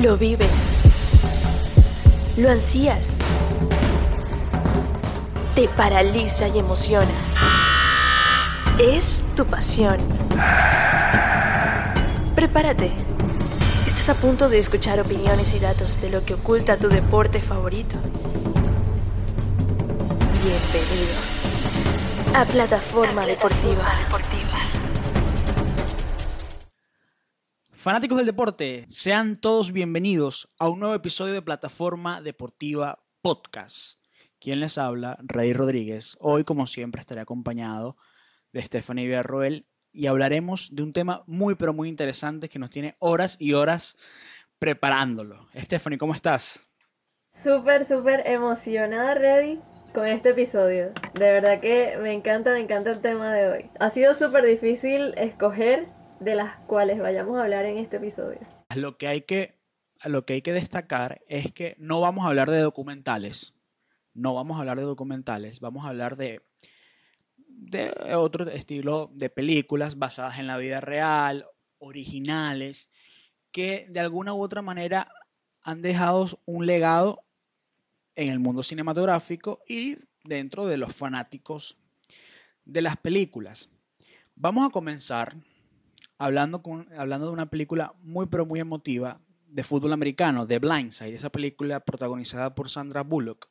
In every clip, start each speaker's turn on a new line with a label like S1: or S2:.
S1: Lo vives. Lo ansías. Te paraliza y emociona. Es tu pasión. Prepárate. Estás a punto de escuchar opiniones y datos de lo que oculta tu deporte favorito. Bienvenido a Plataforma Deportiva.
S2: Fanáticos del deporte, sean todos bienvenidos a un nuevo episodio de Plataforma Deportiva Podcast. Quien les habla, Rey Rodríguez. Hoy, como siempre, estaré acompañado de Stephanie Villarroel y hablaremos de un tema muy, pero muy interesante que nos tiene horas y horas preparándolo. Stephanie, ¿cómo estás?
S3: Súper, súper emocionada, ready con este episodio. De verdad que me encanta, me encanta el tema de hoy. Ha sido súper difícil escoger de las cuales vayamos a hablar en este episodio.
S2: Lo que hay que, lo que, hay que destacar es que no vamos a hablar de documentales. No vamos a hablar de documentales, vamos a hablar de, de otro estilo de películas basadas en la vida real, originales, que de alguna u otra manera han dejado un legado en el mundo cinematográfico y dentro de los fanáticos de las películas. Vamos a comenzar hablando, con, hablando de una película muy pero muy emotiva de fútbol americano, The Blindside, esa película protagonizada por Sandra Bullock,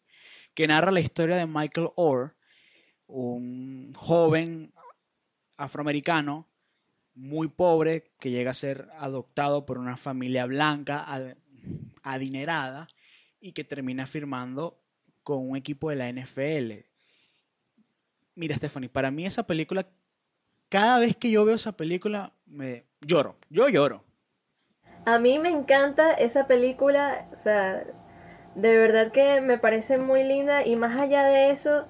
S2: que narra la historia de Michael Orr, un joven afroamericano muy pobre que llega a ser adoptado por una familia blanca adinerada y que termina firmando con un equipo de la NFL. Mira, Stephanie, para mí esa película cada vez que yo veo esa película, me lloro. Yo lloro.
S3: A mí me encanta esa película, o sea, de verdad que me parece muy linda y más allá de eso,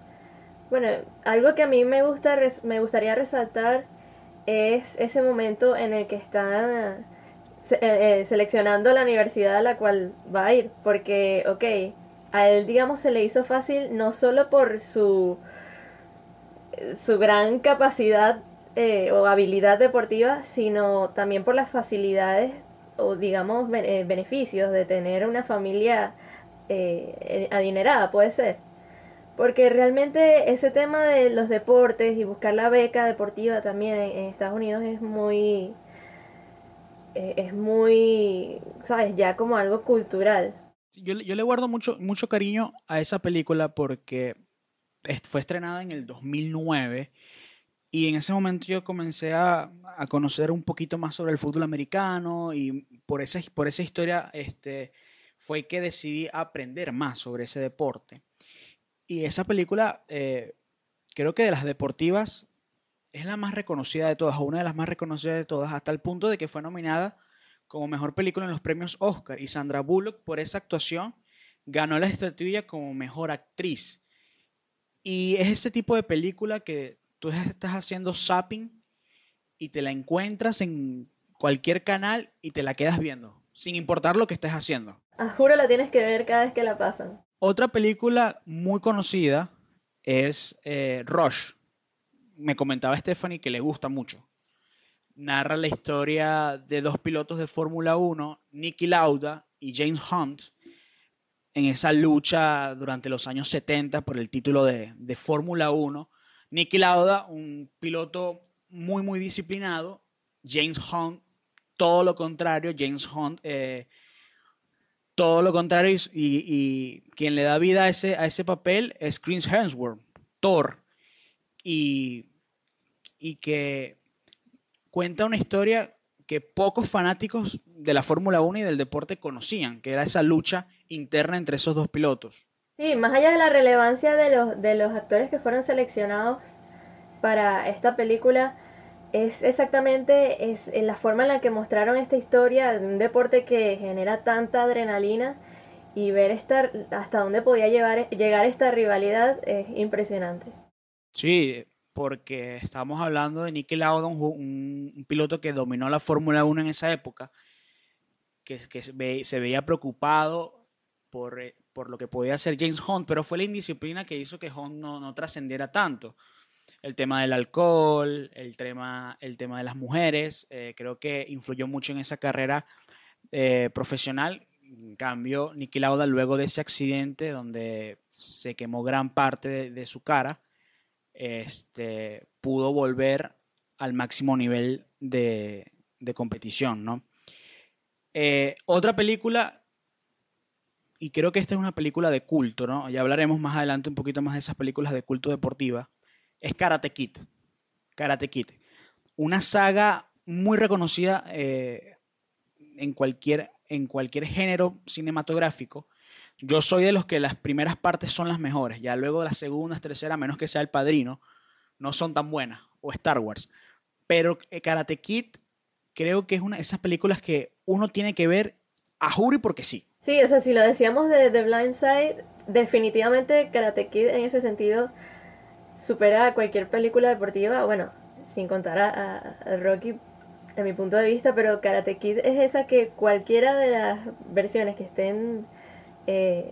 S3: bueno, algo que a mí me gusta me gustaría resaltar es ese momento en el que está eh, eh, seleccionando la universidad a la cual va a ir, porque, ok, a él, digamos, se le hizo fácil no solo por su, su gran capacidad eh, o habilidad deportiva, sino también por las facilidades o digamos eh, beneficios de tener una familia eh, adinerada, puede ser. Porque realmente ese tema de los deportes y buscar la beca deportiva también en, Estados Unidos es muy, es muy, ¿sabes? Ya como algo cultural.
S2: Yo, yo, le guardo mucho, mucho cariño a esa película porque fue estrenada en el 2009 y en ese momento yo comencé a, a, conocer un poquito más sobre el fútbol americano y por esa, por esa historia este, fue que decidí aprender más sobre ese deporte. Y esa película, eh, creo que de las deportivas, es la más reconocida de todas, o una de las más reconocidas de todas, hasta el punto de que fue nominada como mejor película en los premios Oscar. Y Sandra Bullock, por esa actuación, ganó la estatuilla como mejor actriz. Y es ese tipo de película que tú estás haciendo zapping y te la encuentras en cualquier canal y te la quedas viendo, sin importar lo que estés haciendo.
S3: Ah, juro la tienes que ver cada vez que la pasan.
S2: Otra película muy conocida es eh, Rush. Me comentaba Stephanie que le gusta mucho. Narra la historia de dos pilotos de Fórmula 1, Nicky Lauda y James Hunt, en esa lucha durante los años 70 por el título de, de Fórmula 1 Nicky Lauda, un piloto muy, muy disciplinado. James Hunt, todo lo contrario. James Hunt, eh, todo lo contrario. Y, quien le da vida a ese, a ese papel es Chris Hemsworth, Thor. Y, y que cuenta una historia que pocos fanáticos de la Fórmula 1 y del deporte conocían, que era esa lucha interna entre esos dos pilotos.
S3: Sí, más allá de la relevancia de los, de los actores que fueron seleccionados para esta película, es exactamente es, en la forma en la que mostraron esta historia de un deporte que genera tanta adrenalina y ver esta, hasta dónde podía llevar, llegar esta rivalidad es impresionante.
S2: Sí, porque estamos hablando de Nicky Lauda, un, piloto que dominó la Fórmula 1 en esa época, que, que se veía preocupado por eh, por lo que podía hacer James Hunt, pero fue la indisciplina que hizo que Hunt no, trascendiera tanto. El tema del alcohol, el tema, el tema de las mujeres, eh, creo que influyó mucho en esa carrera eh, profesional En cambio, Niki Lauda, luego de ese accidente donde se quemó gran parte de, de su cara, este, pudo volver al máximo nivel de, de competición, ¿no? Eh, otra película, y creo que esta es una película de culto, ¿no? Ya hablaremos más adelante un poquito más de esas películas de culto deportiva, es Karate Kid. Karate Kid. Una saga muy reconocida eh, en, cualquier, en cualquier género cinematográfico. Yo soy de los que las primeras partes son las mejores, ya luego las segundas, terceras, menos que sea El Padrino, no son tan buenas, o Star Wars. Pero eh, Karate Kid creo que es una de esas películas que uno tiene que ver a Juri porque sí.
S3: Sí, o sea, si lo decíamos de The Blind Side, definitivamente Karate Kid en ese sentido supera a cualquier película deportiva, bueno, sin contar a, Rocky en mi punto de vista, pero Karate Kid es esa que cualquiera de las versiones que estén eh,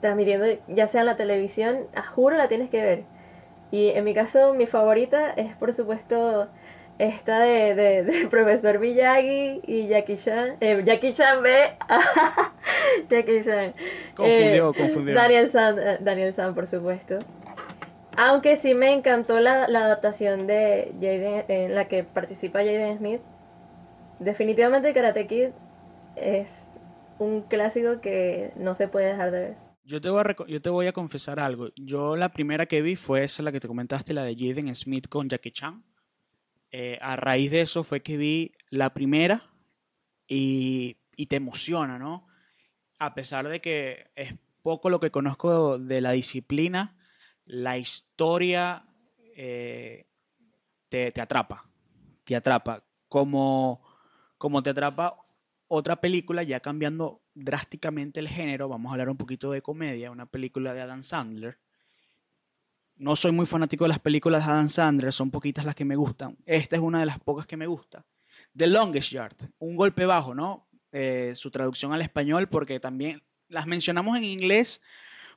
S3: transmitiendo, ya sea en la televisión, a juro la tienes que ver. Y en mi caso, mi favorita es por supuesto esta de, de, profesor Miyagi y Jackie Chan. Eh, Jackie Chan ve. Jackie Chan.
S2: Confundió, eh, confundió.
S3: Daniel San, eh, Daniel San, por supuesto. Aunque sí me encantó la, la adaptación de Jaden, en la que participa Jaden Smith. Definitivamente Karate Kid es un clásico que no se puede dejar de ver.
S2: Yo te, voy a, yo te voy a confesar algo. Yo la primera que vi fue esa, la que te comentaste, la de Jaden Smith con Jackie Chan eh, a raíz de eso fue que vi la primera y, te emociona, ¿no? A pesar de que es poco lo que conozco de la disciplina, la historia eh, te, atrapa, te atrapa. Como, como te atrapa otra película, ya cambiando drásticamente el género, vamos a hablar un poquito de comedia, una película de Adam Sandler, no soy muy fanático de las películas de Adam Sandler, son poquitas las que me gustan. Esta es una de las pocas que me gusta. The Longest Yard, un golpe bajo, ¿no? Eh, su traducción al español, porque también las mencionamos en inglés,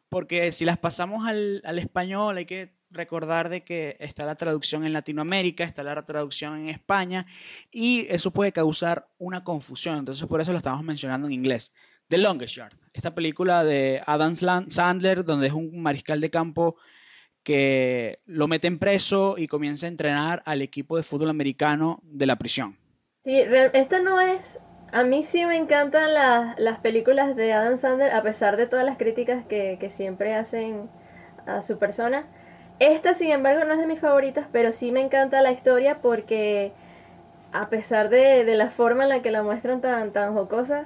S2: porque si las pasamos al, al español hay que recordar de que está la traducción en Latinoamérica, está la traducción en España, y eso puede causar una confusión, entonces por eso lo estamos mencionando en inglés. The Longest Yard, esta película de Adam Sandler, donde es un mariscal de campo que lo meten preso y comienza a entrenar al equipo de fútbol americano de la prisión.
S3: Sí, esta no es... A mí sí me encantan las, películas de Adam Sandler, a pesar de todas las críticas que, siempre hacen a su persona. Esta, sin embargo, no es de mis favoritas, pero sí me encanta la historia porque a pesar de, la forma en la que la muestran tan, tan jocosa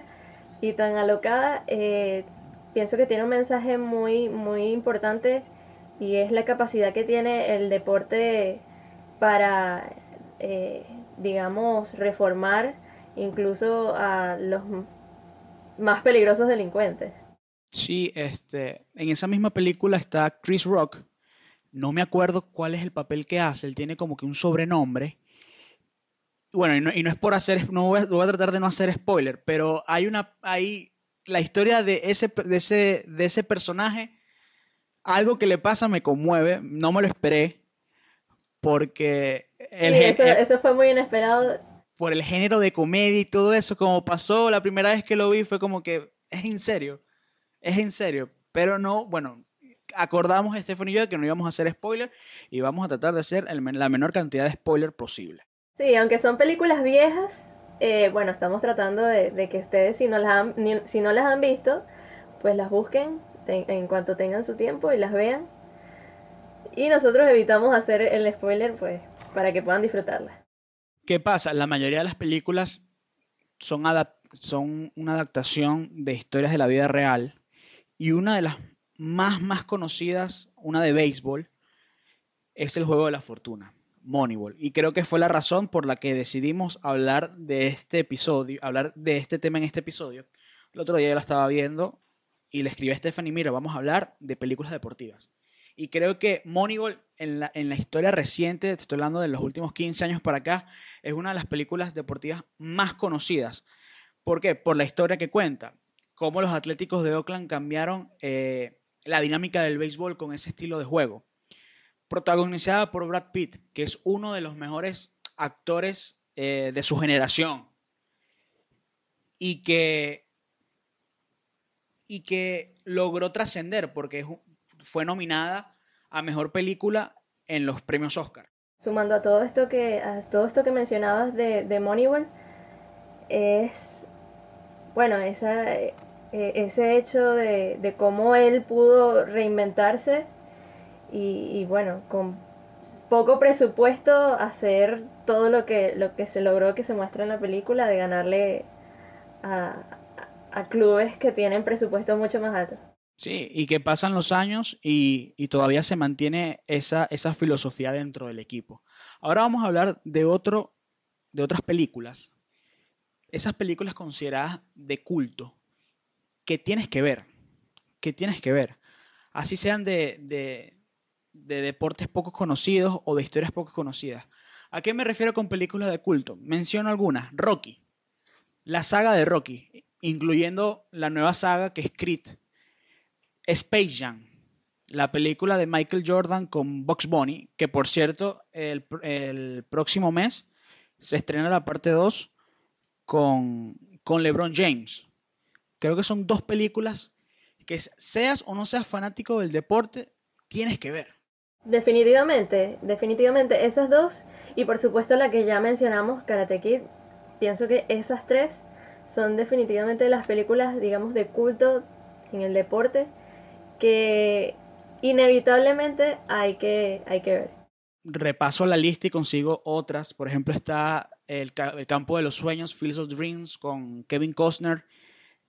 S3: y tan alocada, eh, pienso que tiene un mensaje muy, muy importante y es la capacidad que tiene el deporte para, eh, digamos, reformar incluso a los más peligrosos delincuentes.
S2: Sí, este, en esa misma película está Chris Rock. No me acuerdo cuál es el papel que hace. Él tiene como que un sobrenombre. Bueno, y no, y no es por hacer, no voy, a, voy, a, tratar de no hacer spoiler, pero hay una, hay la historia de ese, de ese, de ese personaje algo que le pasa me conmueve, no me lo esperé, porque...
S3: El eso, fue muy inesperado.
S2: Por el género de comedia y todo eso, como pasó la primera vez que lo vi, fue como que es en serio, es en serio, pero no, bueno, acordamos Stephanie y yo que no íbamos a hacer spoiler y vamos a tratar de hacer la menor cantidad de spoiler posible.
S3: Sí, aunque son películas viejas, eh, bueno, estamos tratando de, que ustedes, si no, las han, si no las han visto, pues las busquen en cuanto tengan su tiempo y las vean. Y nosotros evitamos hacer el spoiler, pues, para que puedan disfrutarla.
S2: ¿Qué pasa? La mayoría de las películas son, son una adaptación de historias de la vida real. Y una de las más, más conocidas, una de béisbol, es el juego de la fortuna, Moneyball. Y creo que fue la razón por la que decidimos hablar de este episodio, hablar de este tema en este episodio. El otro día yo la estaba viendo y le escribí a Stephanie, mira, vamos a hablar de películas deportivas. Y creo que Moneyball, en la, en la historia reciente, te estoy hablando de los últimos 15 años para acá, es una de las películas deportivas más conocidas. ¿Por qué? Por la historia que cuenta. Cómo los Atléticos de Oakland cambiaron eh, la dinámica del béisbol con ese estilo de juego. Protagonizada por Brad Pitt, que es uno de los mejores actores eh, de su generación. Y que y que logró trascender porque fue nominada a mejor película en los premios Oscar.
S3: Sumando a todo esto que, a todo esto que mencionabas de, de Moneyball, es, bueno, esa, eh, ese hecho de, de, cómo él pudo reinventarse y, y, bueno, con poco presupuesto hacer todo lo que, lo que se logró que se muestra en la película, de ganarle a, a clubes que tienen presupuesto mucho más alto.
S2: Sí, y que pasan los años y, y todavía se mantiene esa, esa, filosofía dentro del equipo. Ahora vamos a hablar de, otro, de otras películas. Esas películas consideradas de culto, que tienes que ver, que tienes que ver. Así sean de, de, de deportes poco conocidos o de historias poco conocidas. ¿A qué me refiero con películas de culto? Menciono algunas. Rocky. La saga de Rocky, incluyendo la nueva saga que es Creed Space Jam, la película de Michael Jordan con Box Bunny, que por cierto, el, próximo mes se estrena la parte 2 con, con LeBron James. Creo que son dos películas que seas o no seas fanático del deporte, tienes que ver.
S3: Definitivamente, definitivamente esas dos y por supuesto la que ya mencionamos, Karate Kid, pienso que esas tres son definitivamente las películas, digamos, de culto en el deporte que inevitablemente hay que, hay que ver.
S2: Repaso la lista y consigo otras. Por ejemplo, está el, campo de los sueños, Fields of Dreams, con Kevin Costner.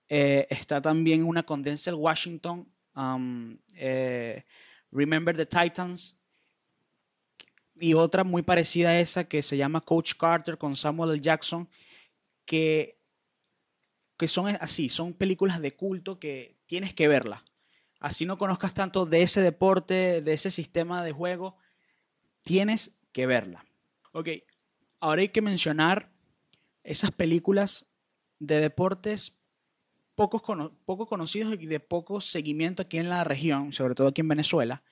S2: Eh, está también una con Denzel Washington, um, eh, Remember the Titans. Y otra muy parecida a esa que se llama Coach Carter con Samuel L. Jackson, que, que son así, son películas de culto que tienes que verla así no conozcas tanto de ese deporte, de ese sistema de juego, tienes que verla. Ok, ahora hay que mencionar esas películas de deportes poco, poco conocidos y de poco seguimiento aquí en la región, sobre todo aquí en Venezuela.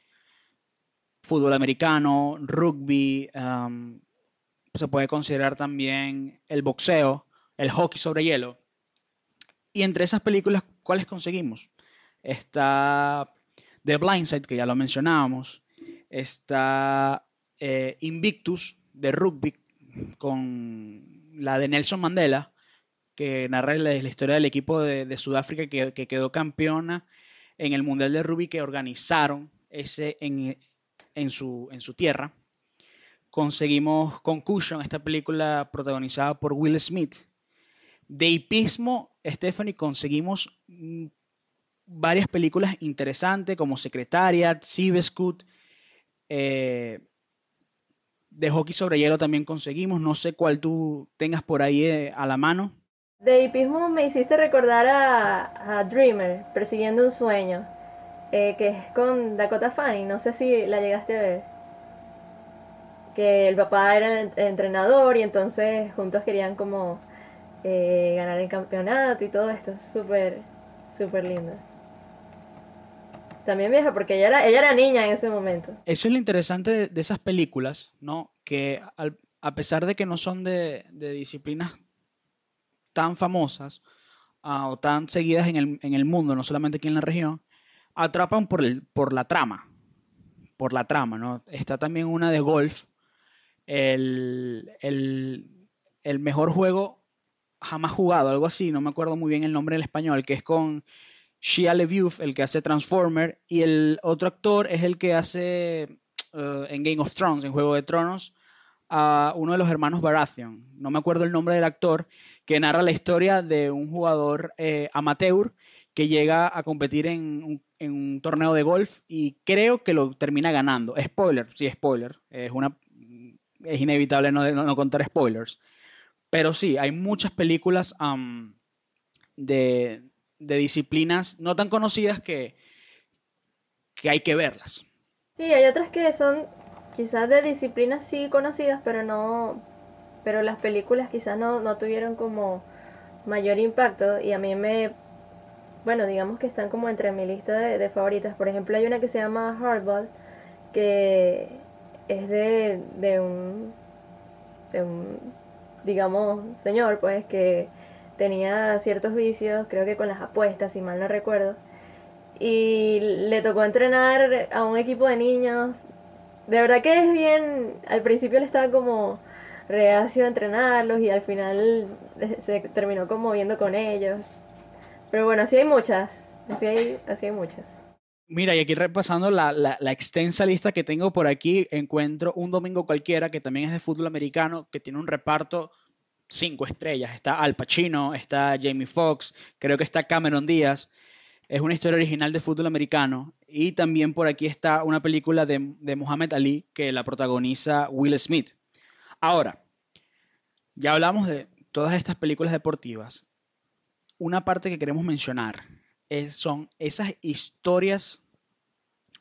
S2: Fútbol americano, rugby, um, se puede considerar también el boxeo, el hockey sobre hielo. Y entre esas películas, ¿cuáles conseguimos? Está The Blind Side, que ya lo mencionábamos. Está eh, Invictus de rugby con la de Nelson Mandela, que narra la, historia del equipo de, Sudáfrica que, quedó campeona en el Mundial de Rugby que organizaron ese en, en, su, en su tierra. Conseguimos Concussion, esta película protagonizada por Will Smith. De hipismo, Stephanie, conseguimos varias películas interesantes como Secretariat, Seabescoot, eh, de hockey sobre hielo también conseguimos. No sé cuál tú tengas por ahí eh, a la mano.
S3: De hipismo me hiciste recordar a, Dreamer, Persiguiendo un Sueño, eh, que es con Dakota Fanning. No sé si la llegaste a ver. Que el papá era entrenador y entonces juntos querían como ganar el campeonato y todo esto. Súper, súper lindo. También vieja, porque ella era, ella era niña en ese momento.
S2: Eso es lo interesante de, esas películas, ¿no? Que a pesar de que no son de, disciplinas tan famosas ah, o tan seguidas en el, en el, mundo, no solamente aquí en la región, atrapan por, el, por la trama. Por la trama, ¿no? Está también una de golf, el, el, el mejor juego jamás jugado, algo así, no me acuerdo muy bien el nombre en español, que es con Shia LaBeouf, el que hace Transformer, y el otro actor es el que hace uh, en Game of Thrones, en Juego de Tronos, a uno de los hermanos Baratheon. No me acuerdo el nombre del actor, que narra la historia de un jugador eh, amateur que llega a competir en un, torneo de golf y creo que lo termina ganando. Spoiler, sí, spoiler. Es, una, es inevitable no, contar spoilers. Pero sí, hay muchas películas de, de disciplinas no tan conocidas que, que hay que verlas.
S3: Sí, hay otras que son quizás de disciplinas sí conocidas, pero no, pero las películas quizás no, no tuvieron como mayor impacto y a mí me, bueno, digamos que están como entre mi lista de, favoritas. Por ejemplo, hay una que se llama Hardball, que es de, de un, de un, digamos, señor, pues que tenía ciertos vicios, creo que con las apuestas, si mal no recuerdo. Y le tocó entrenar a un equipo de niños. De verdad que es bien, al principio le estaba como reacio a entrenarlos y al final se terminó conmoviendo con ellos. Pero bueno, así hay muchas, así hay, así hay muchas.
S2: Mira, y aquí repasando la, la, extensa lista que tengo por aquí, encuentro un domingo cualquiera que también es de fútbol americano, que tiene un reparto cinco estrellas. Está Al Pacino, está Jamie Foxx, creo que está Cameron Díaz. Es una historia original de fútbol americano. Y también por aquí está una película de, de Muhammad Ali que la protagoniza Will Smith. Ahora, ya hablamos de todas estas películas deportivas. Una parte que queremos mencionar es, son esas historias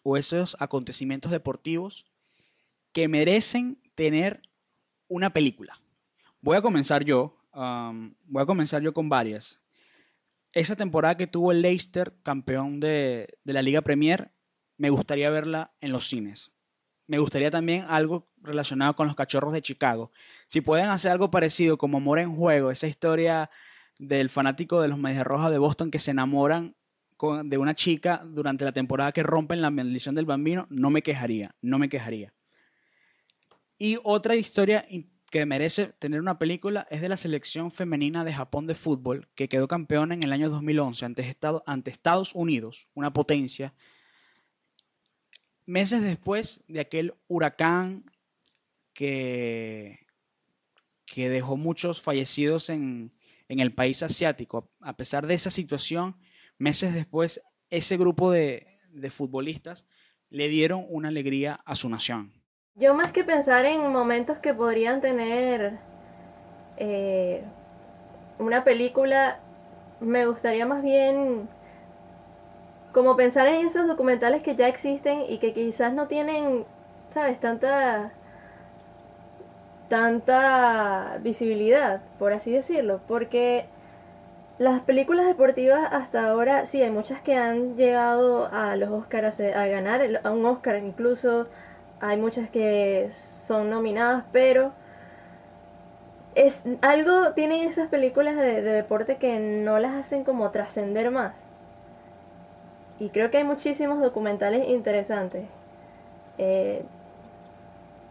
S2: o esos acontecimientos deportivos que merecen tener una película. Voy a comenzar yo. Um, voy a comenzar yo con varias. Esa temporada que tuvo el Leicester, campeón de, de la Liga Premier, me gustaría verla en los cines. Me gustaría también algo relacionado con los cachorros de Chicago. Si pueden hacer algo parecido como Amor en Juego, esa historia del fanático de los Medias Rojas de Boston que se enamoran de una chica durante la temporada que rompen la maldición del bambino, no me quejaría, no me quejaría. Y otra historia que merece tener una película es de la selección femenina de Japón de fútbol, que quedó campeona en el año 2011 ante, ante Estados Unidos, una potencia, meses después de aquel huracán que, que dejó muchos fallecidos en, en el país asiático. A pesar de esa situación, meses después, ese grupo de, de futbolistas le dieron una alegría a su nación.
S3: Yo más que pensar en momentos que podrían tener eh, una película, me gustaría más bien como pensar en esos documentales que ya existen y que quizás no tienen, ¿sabes?, tanta tanta visibilidad, por así decirlo, porque las películas deportivas hasta ahora, sí, hay muchas que han llegado a los Oscars a, ganar, a un Oscar incluso, hay muchas que son nominadas, pero es algo tienen esas películas de, deporte que no las hacen como trascender más. Y creo que hay muchísimos documentales interesantes. Eh,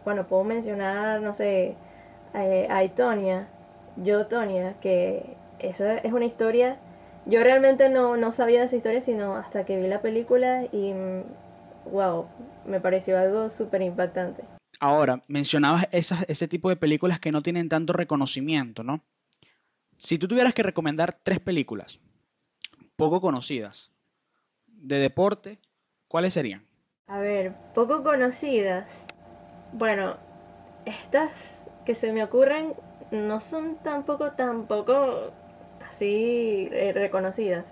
S3: bueno, puedo mencionar, no sé, eh, a Itonia, yo Tonia, que esa es una historia. Yo realmente no, no sabía de esa historia, sino hasta que vi la película y wow, me pareció algo súper impactante.
S2: Ahora, mencionabas esas, ese tipo de películas que no tienen tanto reconocimiento, ¿no? Si tú tuvieras que recomendar tres películas poco conocidas de deporte, ¿cuáles serían?
S3: A ver, poco conocidas. Bueno, estas que se me ocurren no son tampoco tampoco eh, reconocidas.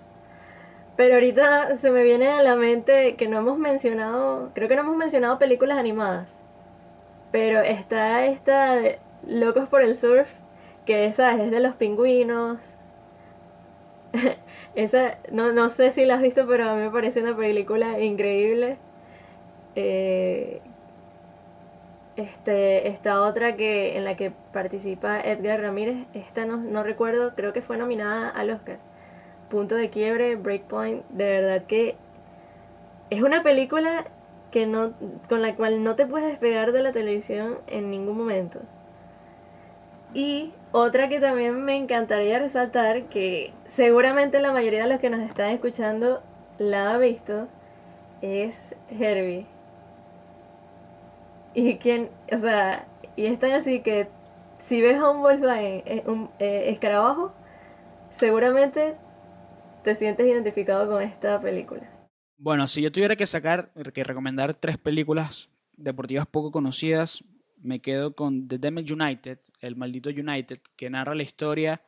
S3: Pero ahorita se me viene a la mente que no hemos mencionado, creo que no hemos mencionado películas animadas. Pero está esta de Locos por el Surf, que esa es de los pingüinos. esa, no, no sé si la has visto, pero a mí me parece una película increíble. Eh, este, esta otra que en la que participa Edgar Ramírez, esta no, no recuerdo, creo que fue nominada al Oscar punto de quiebre, Breakpoint, de verdad que es una película que no, con la cual no te puedes despegar de la televisión en ningún momento. Y otra que también me encantaría resaltar, que seguramente la mayoría de los que nos están escuchando la ha visto, es Herbie. Y quien, o sea, y es tan así que si ves a un Volkswagen, eh, un eh, escarabajo, seguramente te sientes identificado con esta película?
S2: Bueno, si yo tuviera que sacar, que recomendar tres películas deportivas poco conocidas, me quedo con The Damned United, El Maldito United, que narra la historia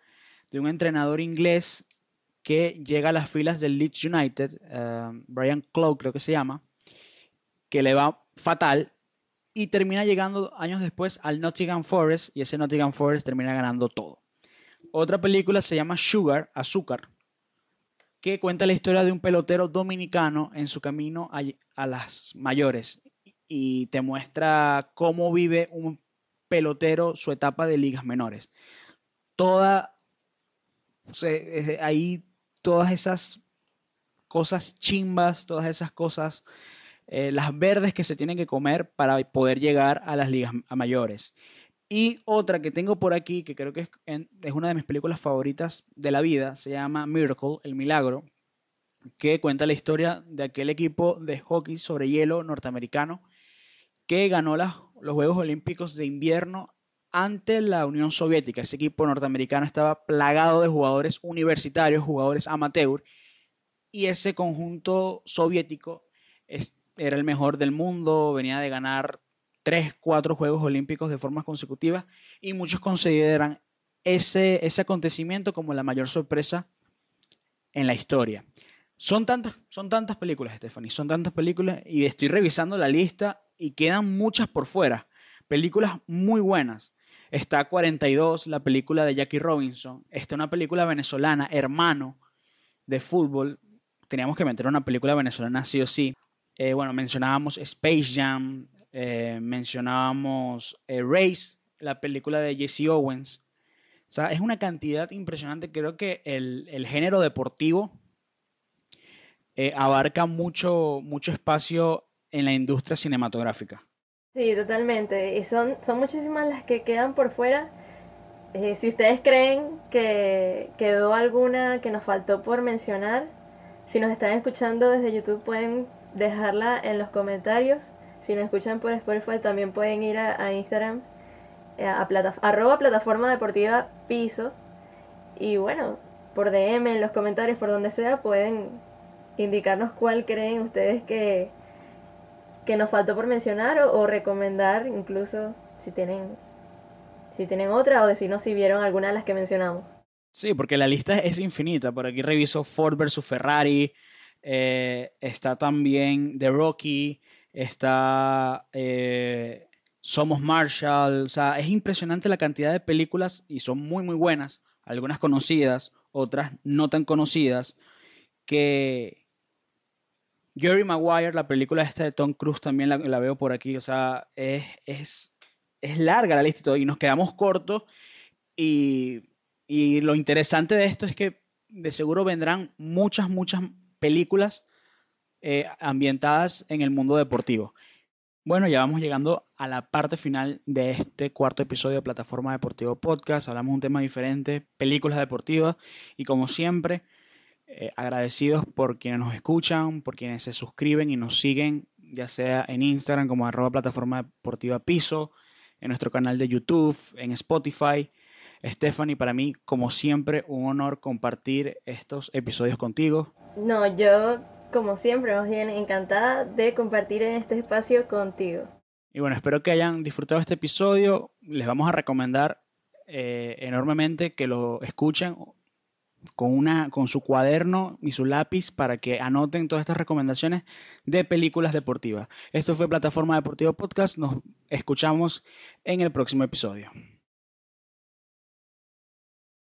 S2: de un entrenador inglés que llega a las filas del Leeds United, eh, Brian Clough creo que se llama, que le va fatal y termina llegando años después al Nottingham Forest y ese Nottingham Forest termina ganando todo. Otra película se llama Sugar, Azúcar, que cuenta la historia de un pelotero dominicano en su camino a, las mayores y te muestra cómo vive un pelotero su etapa de ligas menores. Toda, O ahí todas esas cosas chimbas, todas esas cosas, eh, las verdes que se tienen que comer para poder llegar a las ligas mayores. Y otra que tengo por aquí, que creo que es, es, una de mis películas favoritas de la vida, se llama Miracle, El Milagro, que cuenta la historia de aquel equipo de hockey sobre hielo norteamericano que ganó los Juegos Olímpicos de invierno ante la Unión Soviética. Ese equipo norteamericano estaba plagado de jugadores universitarios, jugadores amateur, y ese conjunto soviético era el mejor del mundo, venía de ganar tres, cuatro Juegos Olímpicos de forma consecutiva y muchos consideran ese, ese acontecimiento como la mayor sorpresa en la historia. Son tantas, son tantas películas, Stephanie, son tantas películas y estoy revisando la lista y quedan muchas por fuera. Películas muy buenas. Está 42, la película de Jackie Robinson. Está una película venezolana, Hermano, de fútbol, teníamos que meter una película venezolana sí o sí. Eh, bueno, mencionábamos Space Jam, eh, mencionábamos eh, Race, la película de Jesse Owens. O sea, es una cantidad impresionante. Creo que el, el género deportivo abarca mucho, mucho espacio en la industria cinematográfica.
S3: Sí, totalmente. Y son, son muchísimas las que quedan por fuera. si ustedes creen que quedó alguna que nos faltó por mencionar, si nos están escuchando desde YouTube pueden dejarla en los comentarios. Si nos escuchan por Spotify también pueden ir a, Instagram, eh, a, arroba plataforma deportiva piso. Y bueno, por DM, en los comentarios, por donde sea, pueden indicarnos cuál creen ustedes que, que nos faltó por mencionar o, recomendar, incluso si tienen, si tienen otra o decirnos si vieron alguna de las que mencionamos.
S2: Sí, porque la lista es infinita. Por aquí reviso Ford versus Ferrari. Eh, está también The Rocky. Está eh, Somos Marshall. O sea, es impresionante la cantidad de películas y son muy, muy buenas. Algunas conocidas, otras no tan conocidas. Que Jerry Maguire, la película esta de Tom Cruise, también la, la veo por aquí. O sea, es, es, es larga la lista y todo. Y nos quedamos cortos. Y y lo interesante de esto es que de seguro vendrán muchas, muchas películas eh, ambientadas en el mundo deportivo. Bueno, ya vamos llegando a la parte final de este cuarto episodio de Plataforma Deportivo Podcast. Hablamos de un tema diferente, películas deportivas. Y como siempre, eh, agradecidos por quienes nos escuchan, por quienes se suscriben y nos siguen, ya sea en Instagram como arroba Plataforma Deportiva Piso, en nuestro canal de YouTube, en Spotify Stephanie, para mí, como siempre, un honor compartir estos episodios contigo.
S3: No, yo, como siempre, más bien encantada de compartir en este espacio contigo.
S2: Y bueno, espero que hayan disfrutado este episodio. Les vamos a recomendar eh, enormemente que lo escuchen con, una, con su cuaderno y su lápiz para que anoten todas estas recomendaciones de películas deportivas. Esto fue Plataforma Deportiva Podcast. Nos escuchamos en el próximo episodio.